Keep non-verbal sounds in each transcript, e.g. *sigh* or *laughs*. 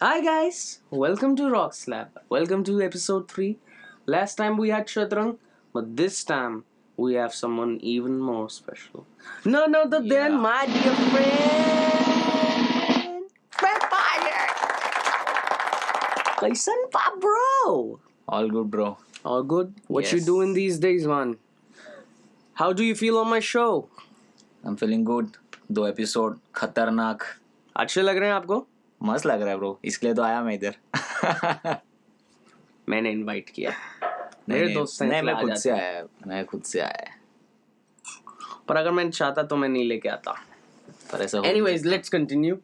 Hi guys, welcome to Rock Slab. Welcome to episode 3. Last time we had Shatrang, but this time we have someone even more special. None other than Yeah. my dear friend Vampire. कैसन पा bro? All good, bro. All good. What you Yes. doing these days, man? How do you feel on my show? I'm feeling good. दो episode खतरनाक अच्छे लग रहे हैं आपको मस्त लग रहा है ब्रो इसके लिए तो आया मैं इधर *laughs* मैंने इनवाइट किया मेरे दोस्त नहीं मैं खुद से आया मैं खुद से आया पर अगर मैं चाहता तो मैं नहीं लेके आता पर ऐसा हो Anyways, let's continue.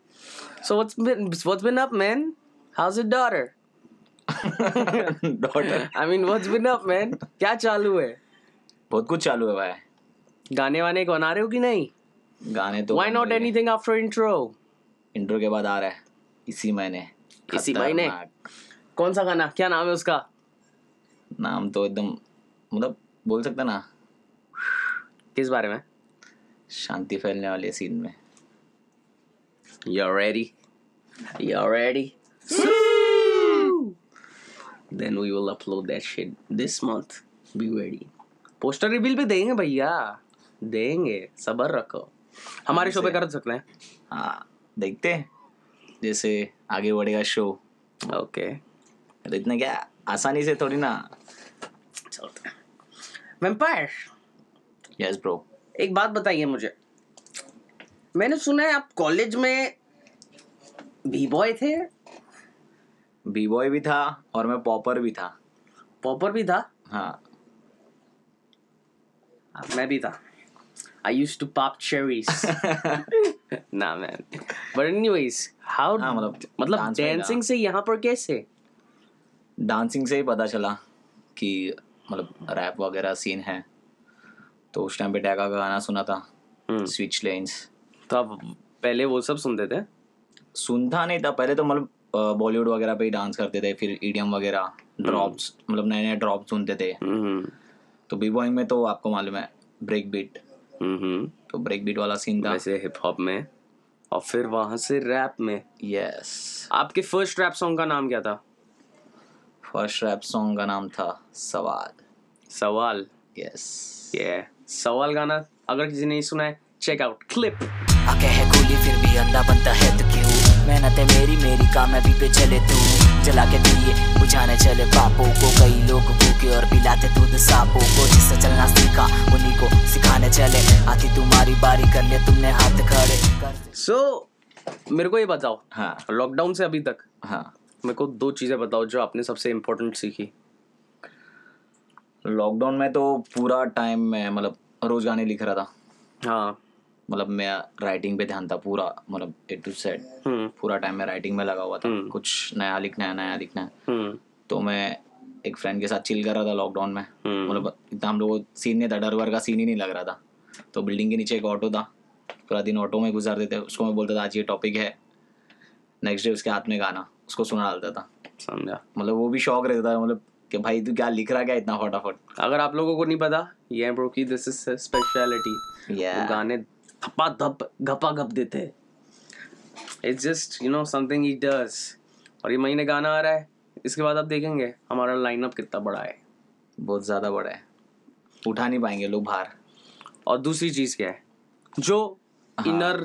So what's been what's been up, man? How's your daughter? *laughs* Daughter *laughs* I mean, what's been up, man? क्या चालू है? बहुत कुछ चालू है भाई गाने वाने को बना रहे हो कि नहीं? गाने तो Why not anything after intro? Intro के बाद आ रहा है इसी महीने इसी महीने? कौन सा गाना? क्या नाम है उसका? नाम तो एकदम मतलब बोल सकते ना किस बारे में? शांति फैलने वाले सीन में You're ready. You're ready. then we will upload that shit this month. Be ready. Poster reveal भी देंगे भैया देंगे सबर रखो हमारे शो पे कर सकते हैं हाँ देखते हैं जैसे आगे बढ़ेगा शो ओके तो इतना क्या? आसानी से थोड़ी ना। चलते वेम्पायर यस ब्रो एक बात बताइए मुझे। मैंने सुना है आप कॉलेज में बी बॉय थे। बी बॉय भी था और मैं पॉपर भी था। पॉपर भी था? हाँ। मैं भी था। I use to pop cherries ना मैन बट एनीवेज हाउ हाँ, मतलब मतलब dance में डांसिंग से यहाँ पर कैसे? डांसिंग से ही पता चला कि मतलब रैप वगैरह सीन है। तो उस टाइम पे टैगा का गाना सुना था हम्म, स्विच लेन्स तो आप पहले वो सब सुनते थे? सुनता नहीं था पहले तो मतलब बॉलीवुड वगैरह पे ही डांस करते थे फिर ईडीएम वगैरह ड्रॉप्स मतलब नए नए ड्रॉप सुनते थे। हम्म। तो बी बॉइंग में तो आपको मालूम है ब्रेक बीट हम्म तो ब्रेक बीट वाला सीन था। वैसे हिप हॉप में। और फिर वहाँ से रैप में। यस आपके फ़र्स्ट रैप सॉन्ग का नाम क्या था? फ़र्स्ट रैप सॉन्ग का नाम था सवाल। सवाल? यस ये सवाल गाना अगर किसी ने नहीं सुना है चेक आउट क्लिप आके है गोली फिर भी अंधा बनता है तो। क्यों मेहनत है मेरी मेरी कामयाबी पे चले तू। जला के दिए। बुझाने चले पापों को कई लोग भूखे और पिलाते दूध सांपों को। जिससे चलना सीखा उन्हीं को सिखाने चले। आती तुम्हारी बारी कर ले तुमने हाथ खड़े। कर सो मेरे को ये बताओ। हाँ। लॉकडाउन से अभी तक हाँ। मेरे को दो चीज़ें बताओ जो आपने सबसे इम्पोर्टेंट सीखी। लॉकडाउन में तो पूरा टाइम मैं मतलब रोज गाने लिख रहा था। हाँ। मतलब मैं राइटिंग पे ध्यान था पूरा मतलब ए टू हम्म। पूरा टाइम मैं राइटिंग में लगा हुआ था। हम्म। कुछ नया लिखना है नया लिखना है। हम्म। तो मैं एक फ्रेंड के साथ चिल कर रहा था लॉकडाउन में। हम्म। मतलब इतना हम लोग सीन नहीं था डर वर का सीन ही नहीं लग रहा था। तो बिल्डिंग के नीचे एक ऑटो था। पूरा दिन ऑटो में गुजारते थे। उसको मैं बोलता था आज ये टॉपिक है। नेक्स्ट डे उसके हाथ में गाना। उसको सुना डालता था। समझा। मतलब वो भी शौक रहता था मतलब कि भाई तू क्या लिख रहा क्या इतना फटाफट? अगर आप लोगों को नहीं पता ये ब्रो की दिस इज़ स्पेशलिटी गाने थपा थप घपा घप देते हैं। It's just you know something he does और ये महीने गाना आ रहा है इसके बाद आप देखेंगे हमारा लाइनअप कितना बड़ा है। बहुत ज़्यादा बड़ा है। उठा नहीं पाएँगे लोग बाहर। और दूसरी चीज़ क्या है? जो। Inner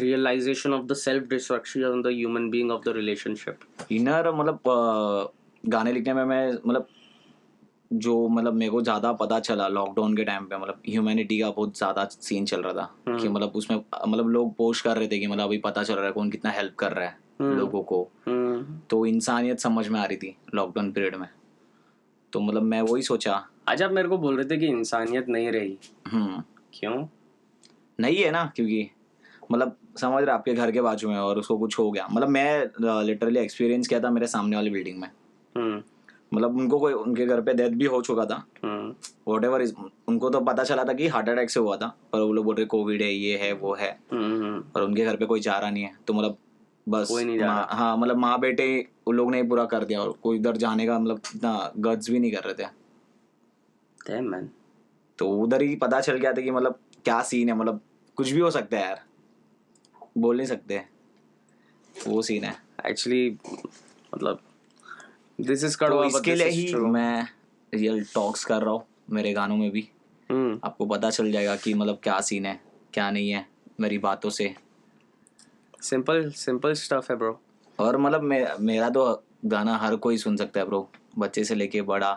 realisation of the self destruction of the human being of the relationship inner मतलब गाने लिखने में मैं मतलब जो मतलब मेरे को ज़्यादा पता चला लॉकडाउन के टाइम पे मतलब ह्यूमैनिटी का बहुत ज़्यादा सीन चल रहा था कि मतलब उसमें मतलब लोग पोस्ट कर रहे थे कि मतलब अभी पता चल रहा है कौन कितना हेल्प कर रहा है लोगों को। तो इंसानियत समझ में आ रही थी लॉकडाउन पीरियड में। तो मतलब मैं वही सोचा। आज आप मेरे को बोल रहे थे कि इंसानियत नहीं रही। हम्म। क्यों? नहीं है ना क्योंकि मतलब समझ रहे आपके घर के बाजू में और उसको कुछ हो गया। मतलब मैं लिटरली एक्सपीरियंस किया था मेरे सामने वाली बिल्डिंग में। हम्म। मतलब उनको कोई उनके घर पे डेथ भी हो चुका था। हम्म। वॉट एवर उनको तो पता चला था कि हार्ट अटैक से हुआ था पर वो लोग बोल रहे कोविड है ये है वो है। हम्म पर उनके घर पे कोई जा रहा नहीं है। तो मतलब बस कोई नहीं जा माँ- हाँ मतलब माँ बेटे उन लोग ने ही पूरा कर दिया और कोई इधर जाने का मतलब इतना गट्स भी नहीं कर रहे थे। Damn, man. तो उधर ही पता चल गया था कि मतलब क्या सीन है मतलब कुछ भी हो सकता है यार। बोल नहीं सकते। वो सीन है। एक्चुअली मतलब दिस इज़ कड़वा इसके लिए ही मैं रियल टॉक्स कर रहा हूँ मेरे गानों में भी। हम्म आपको पता चल जाएगा कि मतलब क्या सीन है क्या नहीं है मेरी बातों से। सिंपल सिंपल स्टफ़ है ब्रो और मतलब मे, मेरा तो गाना हर कोई सुन सकता है ब्रो बच्चे से लेके बड़ा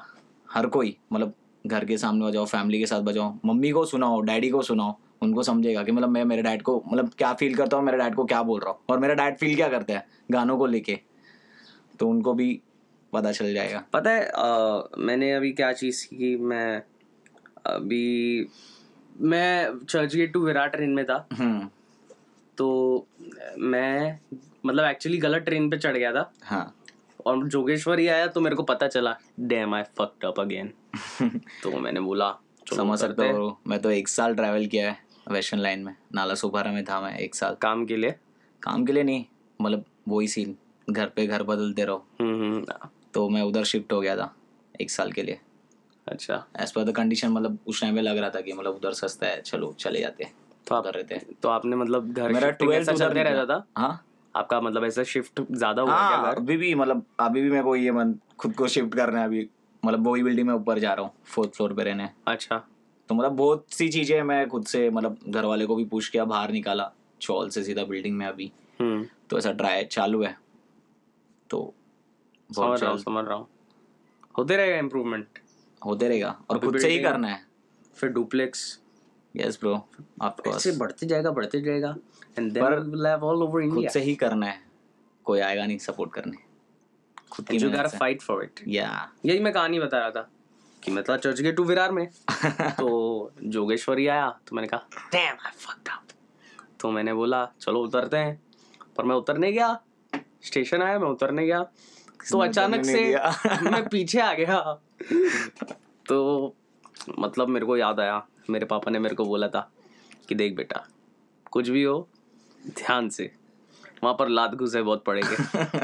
हर कोई। मतलब घर के सामने बजाओ फैमिली के साथ बजाओ मम्मी को सुनाओ डैडी को सुनाओ उनको समझेगा कि मतलब मैं मेरे डैड को मतलब क्या फील करता हूँ मेरे डैड को क्या बोल रहा हूँ और मेरा डैड फील क्या करता है गानों को लेके। तो उनको भी पता चल जाएगा। पता है अ, मैंने अभी क्या चीज़ की मैं अभी मैं Churchgate to Virar train में था। हम्म। तो मैं मतलब एक्चुअली गलत ट्रेन पे चढ़ गया था। हाँ। और जोगेश्वर ही आया तो मेरे को पता चला damn I fucked up again तो मैंने बोला समझ सकते हो. मैं तो एक साल ट्रैवल किया है वेस्टर्न लाइन में नाला सुपारा में था मैं एक साल। काम के लिए? काम के लिए नहीं मतलब वही सीन घर पे घर बदलते रहो। हम्म हम्म, तो मैं उधर शिफ्ट हो गया था एक साल के लिए। अच्छा। एज पर द कंडीशन मतलब उस टाइम पे लग रहा था कि मतलब उधर सस्ता है चलो चले जाते हैं। तो आप रहते हैं। तो आपने मतलब घर मेरा ट्वेल्थ चलते रहता था? हाँ। आपका मतलब ऐसा शिफ्ट ज़्यादा हुआ क्या हाँ घर? अभी भी मतलब अभी भी मेरे को ये मन खुद को शिफ्ट करना है अभी। मतलब वही बिल्डिंग में ऊपर जा रहा हूँ फोर्थ फ्लोर पे रहने। अच्छा। तो मतलब बहुत सी चीज़ें मैं खुद से मतलब घर वाले को भी पूछ किया बाहर निकाला चौल से सीधा बिल्डिंग में अभी। हम्म। तो ऐसा ट्राई चालू है। तो समझ रहा हूँ समझ रहा हूँ। होते रहेगा इम्प्रूवमेंट होते रहेगा। और खुद से ही करना है। फिर duplex yes bro of course ऐसे बढ़ते जाएगा बढ़ते जाएगा। And then we will have all over खुद से ही करना है। कोई आएगा नहीं सपोर्ट करने। खुद की and you got fight for it या यही मैं कहानी बता रहा था कि मैं था चर्च गेट टू विरार में। *laughs* तो जोगेश्वरी आया तो मैंने कहा डैम आई फक्ड अप तो मैंने बोला चलो उतरते हैं। पर मैं उतरने गया। स्टेशन आया मैं उतरने गया। तो अचानक से मैं पीछे आ गया। तो मतलब मेरे को याद आया मेरे पापा ने मेरे को बोला था कि देख बेटा कुछ भी हो ध्यान से वहाँ पर लात घुसे बहुत पड़ेंगे।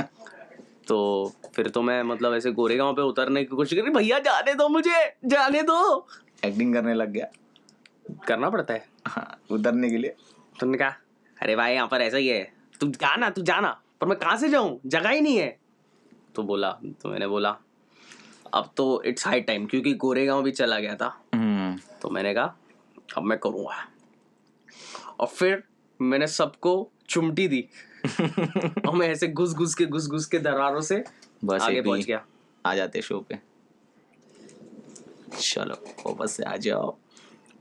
*laughs* तो फिर तो मैं मतलब ऐसे गोरेगांव पे उतरने की कोशिश करी भैया जाने दो मुझे जाने दो। एक्टिंग करने लग गया। करना पड़ता है। हाँ, उतरने के लिए। तुमने कहा अरे भाई यहाँ पर ऐसा ही है। तू जाना तू जाना पर मैं कहाँ से जाऊँ? जगह ही नहीं है। तो बोला तो मैंने बोला अब तो इट्स हाई टाइम क्योंकि गोरेगांव भी चला गया था। हम्म। तो मैंने कहा अब मैं करूँगा। और फिर मैंने सबको चुमटी दी। *laughs* और मैं ऐसे घुस घुस के घुस घुस के दरारों से बस आगे पहुँच गया। आ जाते शो पे। चलो वापस से आ जाओ।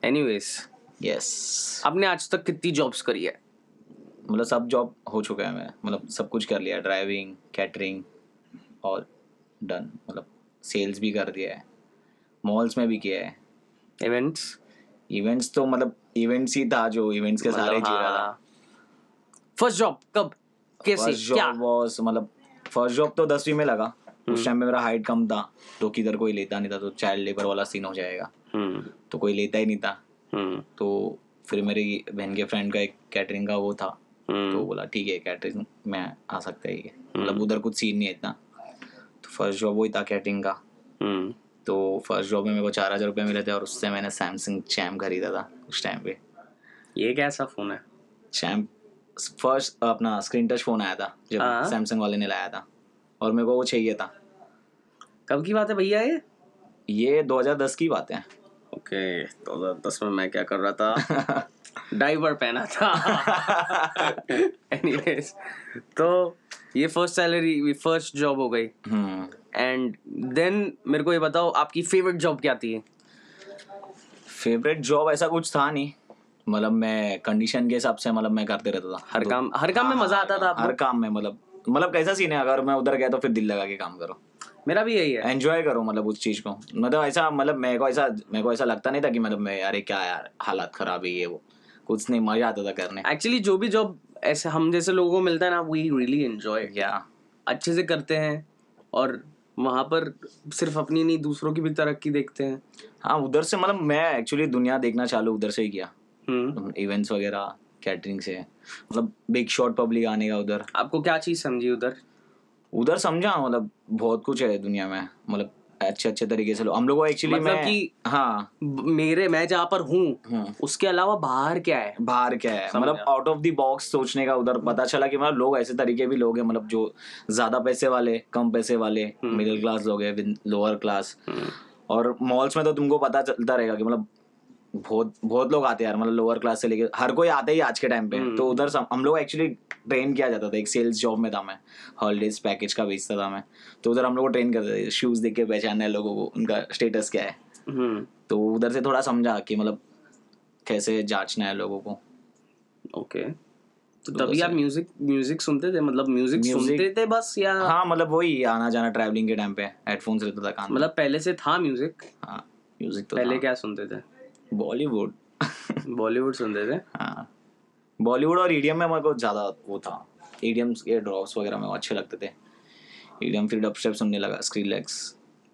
एनीवेज यस आपने आज तक कितनी जॉब्स करी है? मतलब सब जॉब हो चुका है मैं। मतलब सब कुछ कर लिया ड्राइविंग कैटरिंग ऑल डन मतलब सेल्स भी कर दिया है। मॉल्स में भी किया है। इवेंट्स इवेंट्स तो मतलब इवेंट्स ही था जो इवेंट्स के सारे जी रहा था। फ़र्स्ट जॉब कब? कैसे? क्या? वाज मतलब फ़र्स्ट जॉब तो दसवीं में लगा। उस टाइम पे मेरा हाइट कम था तो किधर कोई लेता नहीं था तो चाइल्ड लेबर वाला सीन हो जाएगा। हम्म। तो कोई लेता ही नहीं था। हम्म। तो फिर मेरी बहन के फ्रेंड का एक कैटरिंग का वो था। तो हम्म बोला ठीक है कैटरिंग में आ सकता है ये। मतलब उधर कुछ सीन नहीं है इतना। फ़र्स्ट जॉब वही था कैटरिंग का। हम्म। तो फ़र्स्ट जॉब में मेरे को चार हज़ार रुपये मिले थे और उससे मैंने सैमसंग चैम खरीदा था उस टाइम पे। ये कैसा फ़ोन है? चैम फ़र्स्ट अपना स्क्रीन टच फ़ोन आया था जब हाँ। सैमसंग वाले ने लाया था। और मेरे को वो चाहिए था। कब की बात है भैया ये? ये 2010 की बात है। ओके हज़ार दस में मैं क्या कर रहा था? *laughs* डाइवर पहना था। *laughs* एनीवेज तो ये फ़र्स्ट सैलरी फ़र्स्ट जॉब हो गई। एंड देन मेरे को ये बताओ आपकी फेवरेट जॉब क्या थी? फेवरेट जॉब ऐसा कुछ था नहीं। मतलब मैं कंडीशन के हिसाब से मतलब मैं करते रहता था। हर काम हर काम में हाँ, मज़ा आता था हर काम में मतलब मतलब कैसा सीन है? अगर मैं उधर गया तो फिर दिल लगा के काम करो। मेरा भी यही है। एंजॉय करो मतलब उस चीज़ को। मतलब ऐसा मतलब मेरे को ऐसा मेरे को ऐसा लगता नहीं था कि मतलब मैं अरे क्या यार हालात खराब है ये वो। कुछ नहीं मज़ा आता था करने। एक्चुअली जो भी जॉब ऐसे हम जैसे लोगों को मिलता है ना वी रियली एंजॉय या अच्छे से करते हैं और वहाँ पर सिर्फ़ अपनी नहीं दूसरों की भी तरक्की देखते हैं। हाँ उधर से मतलब मैं एक्चुअली दुनिया देखना चालू उधर से ही किया। हम्म। इवेंट्स वगैरह कैटरिंग से। मतलब बिग शॉट पब्लिक आने का उधर। आपको क्या चीज़ समझी उधर? उधर समझा मतलब बहुत कुछ है दुनिया में। मतलब अच्छे अच्छे तरीके से लो। हम लोग एक्चुअली मतलब मैं कि- हाँ। मेरे मैं जहाँ पर हूँ हम्म। उसके अलावा बाहर क्या है? बाहर क्या है? मतलब आउट ऑफ़ द बॉक्स सोचने का उधर पता चला कि मतलब लोग ऐसे तरीके भी लोग हैं मतलब जो ज़्यादा पैसे वाले कम पैसे वाले हम्म। मिडिल क्लास लोग हैं लोअर क्लास और मॉल्स में तो तुमको पता चलता रहेगा कि मतलब बहुत बहुत लोग आते हैं यार मतलब लोअर क्लास से लेके हर कोई आते ही आज के टाइम पे। हम्म। तो उधर सम- हम लोग एक्चुअली ट्रेन किया जाता था एक सेल्स जॉब में था मैं हॉलीडेज पैकेज का बेचता था मैं। तो उधर हम लोग को ट्रेन करते थे शूज़ देख के पहचानना है लोगों को उनका स्टेटस क्या है। हम्म। तो उधर से थोड़ा समझा कि मतलब कैसे जांचना है लोगों को। ओके तो तो तभी आप म्यूज़िक म्यूज़िक सुनते थे? मतलब म्यूज़िक सुनते थे बस या हाँ मतलब वही आना जाना ट्रैवलिंग के टाइम पे हेडफोन्स रहता था कान मतलब पहले से था म्यूज़िक हाँ म्यूज़िक तो पहले क्या सुनते थे? बॉलीवुड। बॉलीवुड सुनते थे? हाँ। बॉलीवुड और ईडीएम में मेरे को ज़्यादा वो था। ईडीएम के ड्रॉप्स वगैरह में अच्छे लगते थे। ईडीएम फिर डब स्टेप सुनने लगा Skrillex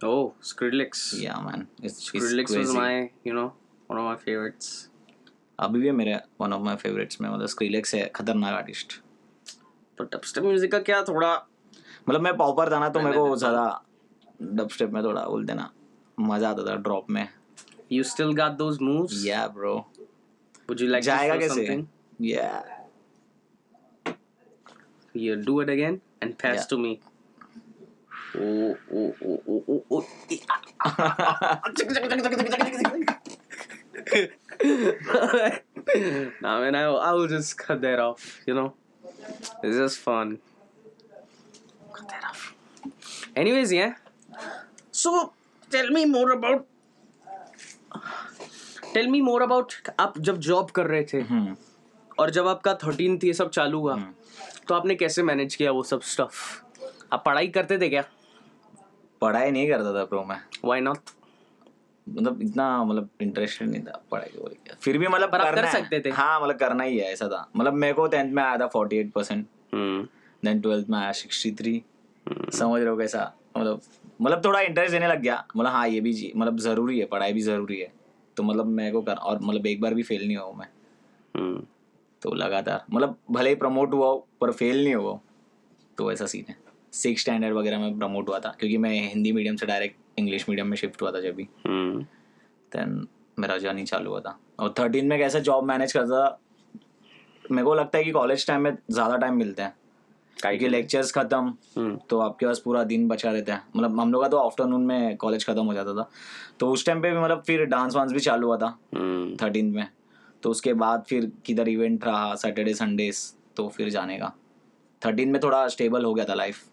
oh Skrillex yeah man Skrillex was my you know one of my favourites अभी भी मेरे वन ऑफ़ माय फेवरेट्स में मतलब स्क्रीलेक्स है खतरनाक आर्टिस्ट तो डबस्टेप म्यूज़िक का क्या थोड़ा मतलब मैं पॉपर था ना तो मेरे को ज़्यादा डब स्टेप में थोड़ा बोलते ना मज़ा आता था ड्रॉप में। You still got those moves? Yeah, bro. Would you like to show something? Yeah. You do it again and pass yeah. to me. Oh, oh, oh, oh, oh, oh. nah, man, I, I will just cut that off, you know? It's just fun. Cut that off. Anyways, yeah. So, tell me more about Tell me more about आप जब job कर रहे थे हम्म। और जब आपका thirteen ये सब चालू हुआ तो आपने कैसे मैनेज किया वो सब स्टफ़ आप पढ़ाई करते थे क्या? पढ़ाई नहीं करता था ब्रो मैं। वाई नॉट मतलब इतना मतलब इंटरेस्टेड नहीं था पढ़ाई को लेके। फिर भी मतलब करना कर सकते थे। हाँ मतलब करना ही है ऐसा था। मतलब मेरे को टेंथ में आया था forty eight percent then twelfth में आया सिक्सटी थ्री समझ रहे हो कैसा? मतलब मतलब थोड़ा इंटरेस्ट देने लग गया। मतलब हाँ ये भी जी- मतलब ज़रूरी है पढ़ाई भी ज़रूरी है। तो मतलब मेरे को कर और मतलब एक बार भी फेल नहीं हुआ मैं। तो लगातार मतलब भले ही प्रमोट हुआ पर फेल नहीं हुआ तो ऐसा सीन है। सिक्स स्टैंडर्ड वगैरह में प्रमोट हुआ था क्योंकि मैं हिंदी मीडियम से डायरेक्ट इंग्लिश मीडियम में शिफ्ट हुआ था जब भी। देन मेरा जर्नी चालू हुआ था। और थर्टीन में कैसे जॉब मैनेज करता था मेरे को लगता है कि कॉलेज टाइम में ज़्यादा टाइम मिलते हैं। क्योंकि लेक्चर्स खत्म तो आपके पास पूरा दिन बचा रहता है। मतलब हम लोग का तो आफ्टरनून में कॉलेज खत्म हो जाता था। तो उस टाइम पे भी मतलब फिर डांस वांस भी चालू हुआ था थर्टीन में। तो उसके बाद फिर किधर इवेंट रहा सैटरडे संडेज तो फिर जाने का। थर्टीन में थोड़ा स्टेबल हो गया था लाइफ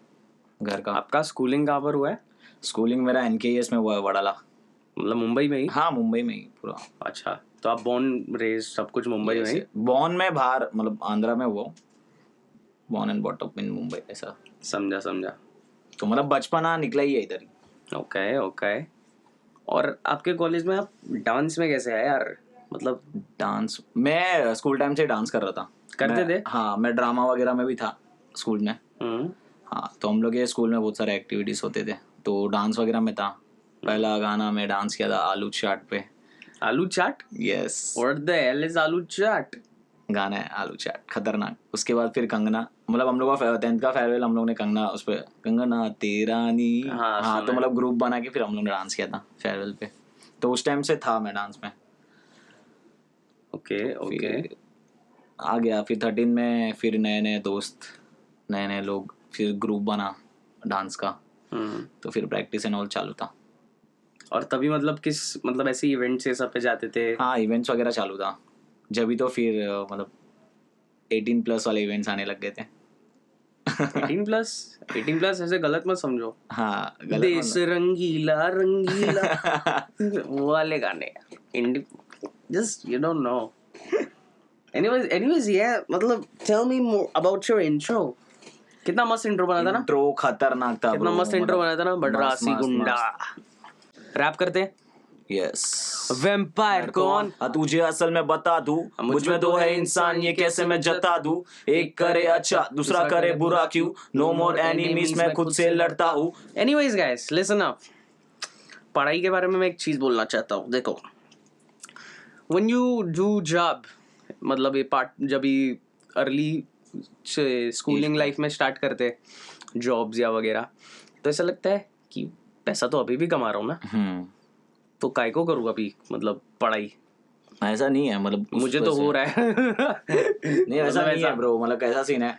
घर का। आपका स्कूलिंग कहाँ पर हुआ है? स्कूलिंग मेरा एन में हुआ है वडाला। मतलब मुंबई में ही? हाँ मुंबई में ही पूरा। अच्छा तो आप बॉर्न रेज सब कुछ मुंबई में बॉर्न में बाहर मतलब आंध्रा में हुआ born and brought up in Mumbai ऐसा। समझा समझा। तो मतलब बचपना निकला ही है इधर ही। ओके ओके और आपके कॉलेज में आप डांस में कैसे आए यार? मतलब डांस मैं स्कूल टाइम से डांस कर रहा था। करते थे? हाँ मैं ड्रामा वगैरह में भी था स्कूल में। हम्म, हाँ तो हम लोग ये स्कूल में बहुत सारे एक्टिविटीज़ होते थे। तो डांस वगैरह में था। पहला गाना मैं डांस किया था आलू चाट पे। Aloo chaat? Yes what the hell is aloo chaat? गाना है आलू चाट खतरनाक। उसके बाद फिर कंगना मतलब हम लोग का टेंथ का फेयरवेल हम लोग ने कंगना उस पर कंगना तेरा नी। हाँ, हाँ तो मतलब ग्रुप बना के फिर हम लोग ने डांस किया था फेयरवेल पे। तो उस टाइम से था मैं डांस में। ओके ओके फिर आ गया फिर थर्टीन में फिर नए नए दोस्त नए नए लोग फिर ग्रुप बना डांस का। हम्म, तो फिर प्रैक्टिस एंड ऑल चालू था। और तभी मतलब किस मतलब ऐसे इवेंट्स ये सब पे जाते थे? हाँ इवेंट्स वगैरह चालू था। जब भी तो फिर मतलब एटीन प्लस वाले इवेंट्स आने लग गए थे। 18 प्लस 18 प्लस ऐसे गलत मत समझो। हाँ गलत देश रंगीला रंगीला। *laughs* वो वाले गाने। Just you don't know anyways anyways ये मतलब tell me more about your intro कितना मस्त इंट्रो बना था ना। इंट्रो खतरनाक था कितना मस्त इंट्रो मतलब बनाया था ना बडरासी गुंडा। रैप करते यस वैम्पायर कौन? हाँ तुझे असल में बता दू मुझमें दो है इंसान ये कैसे मैं जता दूँ? एक करे अच्छा दूसरा करे बुरा क्यों? नो मोर एनिमीज मैं खुद से लड़ता हूँ। एनीवेज गाइस लिसन अप पढ़ाई के बारे में मैं एक चीज़ बोलना चाहता हूँ देखो। व्हेन यू डू जॉब मतलब ये पार्ट जब भी अर्ली स्कूलिंग लाइफ में स्टार्ट करते जॉब्स या वगैरह तो ऐसा लगता है कि पैसा तो अभी भी कमा रहा हूँ ना। हम्म। तो काय को करूँ अभी? मतलब पढ़ाई? ऐसा नहीं है मतलब मुझे तो हो रहा है। *laughs* नहीं ऐसा मतलब नहीं है ब्रो मतलब कैसा सीन है।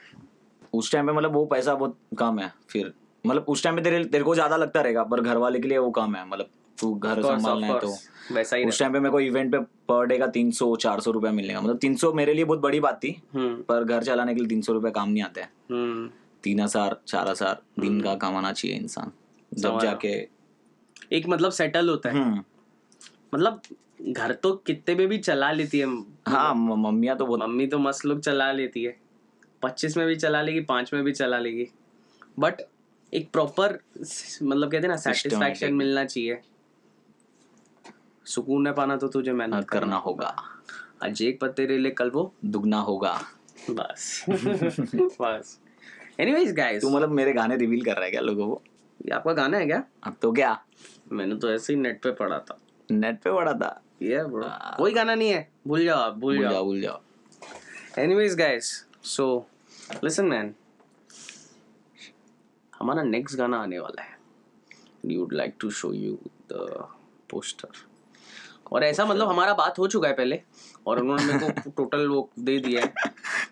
उस टाइम पे मतलब वो पैसा बहुत कम है फिर। मतलब उस टाइम पे तेरे तेरे को ज़्यादा लगता रहेगा पर घर वाले के लिए वो कम है मतलब तू घर संभालना है तो। वैसा ही उस टाइम पे मेरे को इवेंट पे पर डे का तीन सौ चार सौ रुपया मिलेगा मतलब तीन सौ मेरे लिए बहुत बड़ी बात थी हम्म। पर घर चलाने के लिए तीन सौ रुपया काम नहीं आते। हैं हम्म। तीन हज़ार चार हज़ार दिन का कमाना चाहिए इंसान। जब जाके एक मतलब सेटल होता है। हम्म। मतलब घर तो कितने में भी चला लेती है। हाँ मम्मियाँ तो मम्मी तो मस्त लोग चला लेती है। पच्चीस में भी चला लेगी पाँच में भी चला लेगी। बट एक प्रॉपर मतलब कहते हैं ना सेटिस्फैक्शन मिलना चाहिए। सुकून में पाना तो तुझे मेहनत मेहनत करना होगा। आज एक पत्ते ले ले कल वो दुगना होगा। बस। *laughs* बस। एनीवेज गाइस तू मतलब मेरे गाने रिवील कर रहा है क्या लोगों को? ये आपका गाना है क्या? अब तो क्या? मैंने तो ऐसे ही नेट पे पढ़ा था। नेट पे पड़ा था? ये ब्रो कोई गाना नहीं है। भूल जाओ आप भूल जाओ। भूल जाओ। Anyways, guys, so listen, man. हमारा नेक्स्ट गाना आने वाला है। We would like to show you the poster और ऐसा मतलब हमारा बात हो चुका है पहले और उन्होंने मेरे को *laughs* टोटल वो दे दिया है।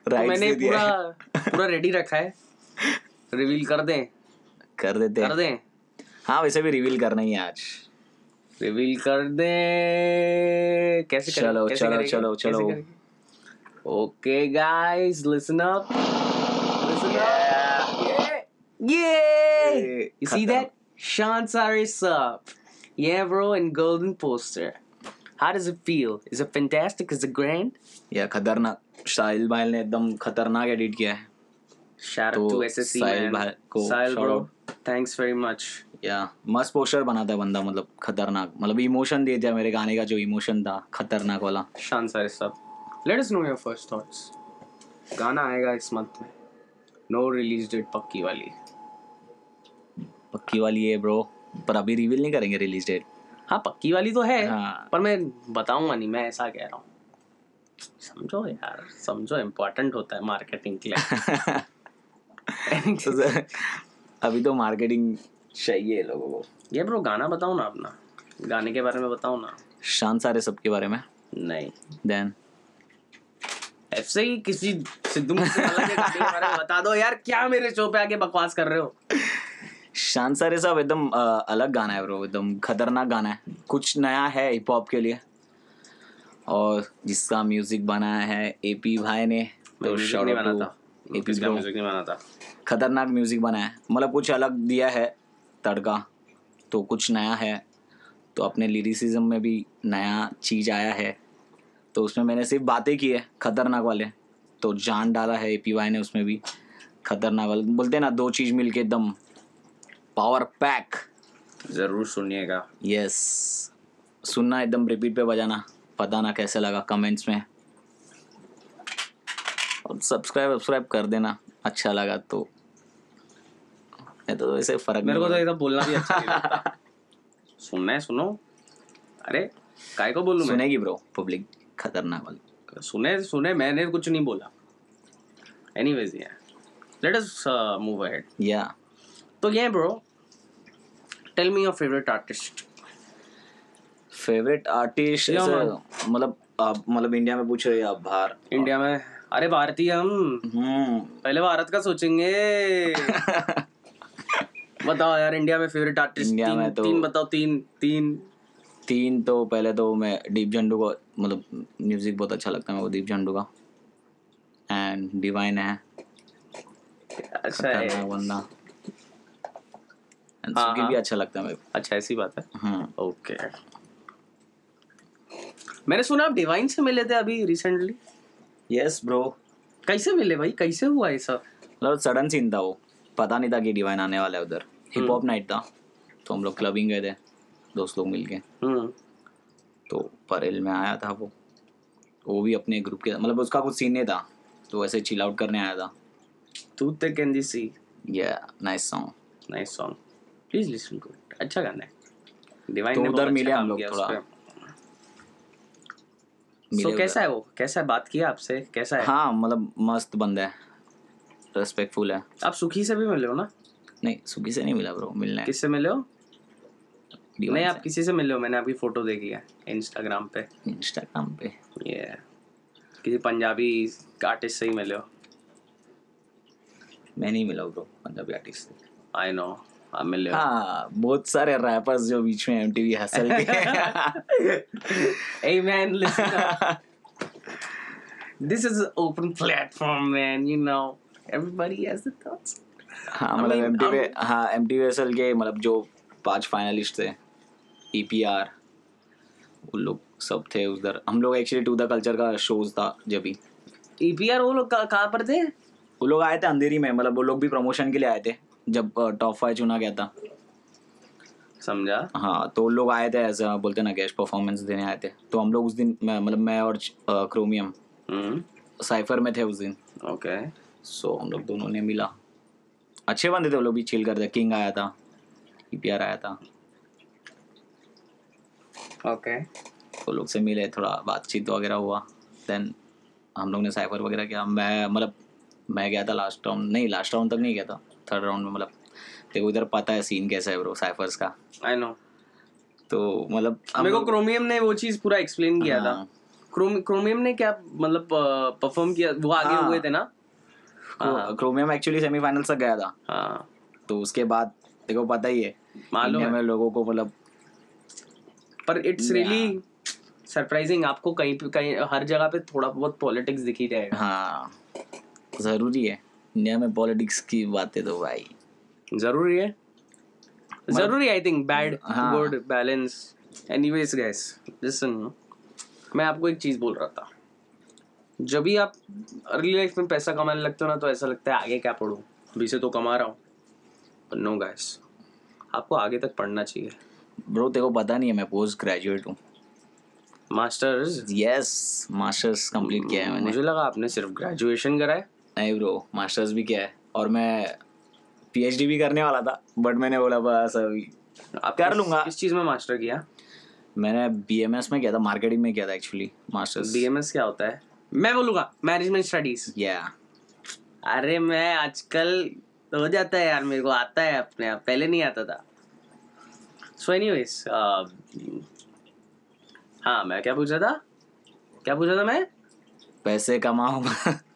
तो मैंने पूरा पूरा रेडी रखा है। *laughs* रिवील कर दें। कर देते कर दे? हाँ वैसे भी रिवील करना ही है आज। रिवील कर दे। कैसे कर? चलो कैसे चलो, चलो चलो। ओके गाइस लिसन अप ये शान सारे सब ये bro in golden poster how does feel is a fantastic is a grand या खतरनाक। स्टाइल बाइल ने एकदम खतरनाक एडिट किया है। तो to SSC, साहिल. भाई को bro. out. Thanks very much. या मस्त पोस्टर बनाता है बंदा मतलब खतरनाक मतलब इमोशन दे दिया मेरे गाने का जो इमोशन था खतरनाक वाला Sean Saris up. Let us know your first thoughts. गाना आएगा इस मंथ में नो रिलीज़ डेट पक्की वाली पक्की वाली है ब्रो पर अभी रिवील नहीं करेंगे रिलीज़ डेट हाँ पक्की वाली तो है हाँ। पर मैं बताऊँगा नहीं मैं ऐसा कह रहा हूँ समझो यार समझो इम्पोर्टेंट होता है मार्केटिंग के लिए *laughs* *laughs* तो अभी तो मार्केटिंग चाहिए लोगों को। ये ब्रो गाना बताओ ना अपना। गाने के बारे में बताओ ना। शान सारे सबके बारे में? नहीं। देन ऐसे ही किसी सिद्धू के बारे में बता दो यार क्या मेरे शो पे आके बकवास कर रहे हो? शान सारे सब एकदम अलग गाना है ब्रो एकदम खतरनाक गाना है। कुछ नया है हिप हॉप के लिए। और जिसका म्यूज़िक बनाया है एपी भाई ने तो नहीं बना था। म्यूज़िक नहीं बना था खतरनाक म्यूज़िक बनाया है। मतलब कुछ अलग दिया है तड़का तो कुछ नया है तो अपने लिरिसिज्म में भी नया चीज़ आया है। तो उसमें मैंने सिर्फ़ बातें की है खतरनाक वाले। तो जान डाला है ए पी वाई ने उसमें भी खतरनाक वाले। बोलते हैं ना दो चीज़ मिलके एकदम पावर पैक ज़रूर सुनिएगा। यस सुनना एकदम रिपीट पे बजाना। पता ना कैसे लगा कमेंट्स में। और सब्सक्राइब सब्सक्राइब कर देना। अच्छा लगा तो। नहीं तो वैसे फ़र्क मेरे को तो ये सब बोलना भी अच्छा नहीं *laughs* लगता। सुनना है सुनो। अरे काय को बोलूँ मैं? सुनेगी ब्रो पब्लिक खतरनाक वाली। सुने सुने मैंने कुछ नहीं बोला। एनीवेज या लेट अस मूव अहेड या तो ये bro tell me your favourite artist favourite artist मतलब आप मतलब इंडिया में पूछ रहे हैं आप बाहर? इंडिया में अरे भारतीय हम। हम्म। पहले भारत का सोचेंगे। *laughs* बताओ यार इंडिया में फेवरेट आर्टिस्ट इंडिया तीन, में तो- तीन बताओ तीन तीन। तीन तो पहले तो मैं दीप झंडू को मतलब म्यूज़िक बहुत अच्छा लगता है मेरे को दीप झंडू का। एंड डिवाइन है। अच्छा है। बंदा। एंड हाँ, सुकी हाँ। भी अच्छा लगता है मेरे अच्छा ऐसी बात है? हम्म ओके मैंने सुना आप डिवाइन से मिले थे अभी रिसेंटली यस ब्रो कैसे मिले भाई? कैसे हुआ ये सब? मतलब सडन सीन था वो। पता नहीं था कि डिवाइन आने वाला है उधर। हिप हॉप नाइट था। तो हम लोग क्लबिंग गए थे दोस्त लोग मिलके। हम्म। तो परेल में आया था वो। वो भी अपने ग्रुप के मतलब उसका कुछ सीन नहीं था। तो ऐसे चिल आउट करने आया था। तू ते can see yeah nice song nice song please listen to it अच्छा गाना है। डिवाइन तो ने उधर अच्छा मिले हम लोग थोड़ा। मिले सो कैसा है वो? कैसा है बात किया आपसे? कैसा है? हाँ मतलब मस्त बंदा है। रेस्पेक्टफुल है। आप सुखी से भी मिले हो ना? नहीं सुखी से नहीं मिला ब्रो मिलना है। किससे मिले हो? नहीं आप किसी से मिले हो? मैंने आपकी फ़ोटो देखी है इंस्टाग्राम पे। इंस्टाग्राम पे। ये किसी पंजाबी आर्टिस्ट से ही मिले हो? मैं नहीं मिला ब्रो पंजाबी आर्टिस्ट से। आई नो आप मिले हाँ बहुत सारे रैपर्स जो बीच में एमटीवी हसल के hey man listen up. This is an open platform man you know. Everybody has the thoughts. हाँ मतलब एमटीवी हाँ एमटीवी हसल के मतलब जो पाँच फाइनलिस्ट थे ईपीआर वो लोग सब थे उधर। हम लोग एक्चुअली टू द कल्चर का शोज़ था जब भी। ईपीआर वो लोग कहाँ पर थे? वो लोग आए थे अंधेरी में मतलब वो लोग भी प्रमोशन के लिए आए थे। जब टॉप फाइव चुना गया था। समझा? हाँ तो लोग आए थे एज बोलते ना गेस्ट परफॉर्मेंस देने आए थे। तो हम लोग उस दिन मतलब मैं और क्रोमियम हम्म। साइफर में थे उस दिन। ओके सो हम लोग दोनों ने मिला। अच्छे बंदे थे वो लोग भी चिल करते। किंग आया था ईपीआर आया था। ओके वो लोग से मिले थोड़ा बातचीत वगैरह हुआ। देन हम लोग ने साइफर वगैरह किया। मैं मतलब मैं गया था लास्ट राउंड नहीं लास्ट राउंड तक नहीं गया था। थर्ड राउंड में मतलब देखो इधर पता है सीन कैसा है ब्रो साइफर्स का। आई नो तो मतलब मेरे को क्रोमियम ने वो चीज़ पूरा एक्सप्लेन किया था। हाँ। क्रोमियम ने क्या मतलब परफॉर्म किया? वो आगे हाँ। हुए थे ना? हाँ। क्रोमियम एक्चुअली सेमीफाइनल तक गया था। हाँ। तो उसके बाद देखो पता ही है मालूम है। में लोगों को मतलब पर इट्स रियली सरप्राइजिंग आपको कहीं कहीं हर जगह पे थोड़ा बहुत पॉलिटिक्स दिख ही जाएगा। हाँ ज़रूरी है। इंडिया में पॉलिटिक्स की बातें तो भाई। ज़रूरी है। ज़रूरी I think bad. Good balance anyways guys listen मैं आपको एक चीज़ बोल रहा था। जब भी आप अर्ली लाइफ में पैसा कमाने लगते हो ना तो ऐसा लगता है आगे क्या पढ़ूं? अभी से तो कमा रहा हूँ। पर नो गाइस आपको आगे तक पढ़ना चाहिए। ब्रो तेरे को पता नहीं है मैं पोस्ट ग्रेजुएट हूँ। मास्टर्स यस मास्टर्स कंप्लीट किया है मैंने। मुझे लगा आपने सिर्फ़ ग्रेजुएशन करा है नहीं ब्रो मास्टर्स भी किया है? और मैं पीएचडी भी करने वाला था बट मैंने बोला बस अभी आप कर लूँगा। किस चीज़ में मास्टर किया? मैंने बीएमएस में किया था मार्केटिंग में किया था एक्चुअली मास्टर्स बीएमएस क्या होता है? मैं बोलूँगा मैनेजमेंट स्टडीज़ या अरे मैं आजकल हो जाता है यार मेरे को आता है अपने आप पहले नहीं आता था। सो एनीवेज हाँ मैं क्या पूछ रहा था? क्या पूछ रहा था मैं? पैसे कमाऊँगा। *laughs*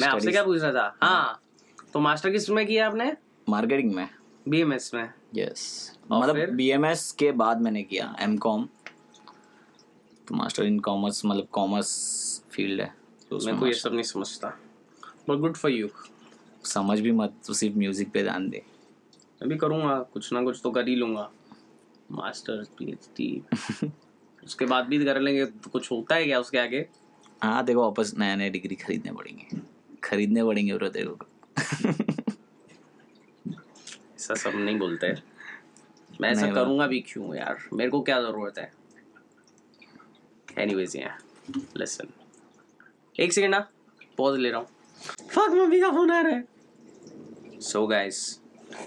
मैं आपसे क्या पूछ रहा था? हाँ। तो मास्टर किसमें किया आपने? मार्केटिंग में। बीएमएस में। यस मतलब? बीएमएस के बाद मैंने किया एम कॉम तो मास्टर इन कॉमर्स मतलब कॉमर्स फ़ील्ड है तो मैं को ये सब नहीं समझता। बट गुड फॉर यू समझ भी मत तो सिर्फ़ म्यूज़िक पे ध्यान दे। मैं भी करूँगा कुछ ना कुछ तो कर ही लूँगा। मास्टर पीएचडी *laughs* उसके बाद भी कर लेंगे तो कुछ होता है क्या उसके आगे? हाँ देखो वापस नया नया डिग्री खरीदने पड़ेंगे। खरीदने पड़ेंगे ब्रो तेरे को। ऐसा सब नहीं बोलते। मैं ऐसा करूँगा भी क्यों यार? मेरे को क्या ज़रूरत है? एनीवेज या लिसन एक सेकंड ना पॉज ले रहा हूँ। फक मम्मी का फ़ोन आ रहा है। So guys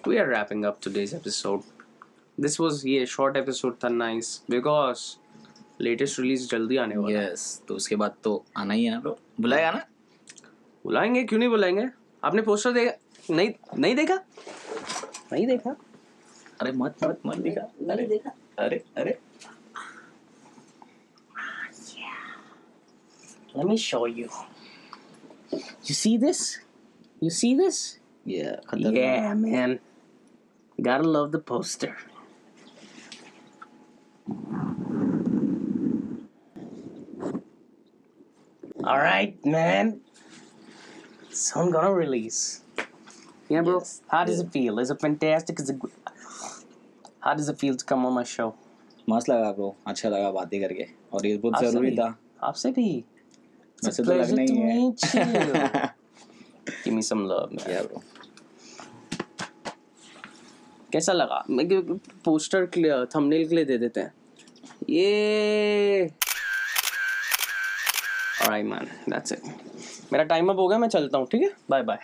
we are wrapping up today's episode this was ये शॉर्ट एपिसोड था नाइस बिकॉज़ लेटेस्ट रिलीज़ जल्दी आने वाला है। यस तो उसके बाद तो आना ही है ना ब्रो। बुलाएगा ना? बुलाएँगे क्यों नहीं बुलाएँगे आपने पोस्टर देखा नहीं नहीं देखा नहीं देखा अरे मत मत मत दिखा अरे देखा अरे अरे Let me show you. You see this? You see this? खतरनाक Yeah, man. Gotta love the poster. All right, man. Soon gonna release. Yeah, bro. Yes. How does it feel? Is it fantastic? Is it? good? How does it feel to come on my show? मस्त लगा bro अच्छा लगा बातें करके और ये बहुत ज़रूरी था आपसे भी. It's a वैसे तो pleasure लगना to ही है meet you. Give me some love, man. या ब्रो कैसा लगा मैं पोस्टर थंबनेल के लिए दे देते हैं ये ऑलराइट मैन दैट्स इट मेरा टाइम अप हो गया, मैं चलता हूँ, ठीक है? Bye bye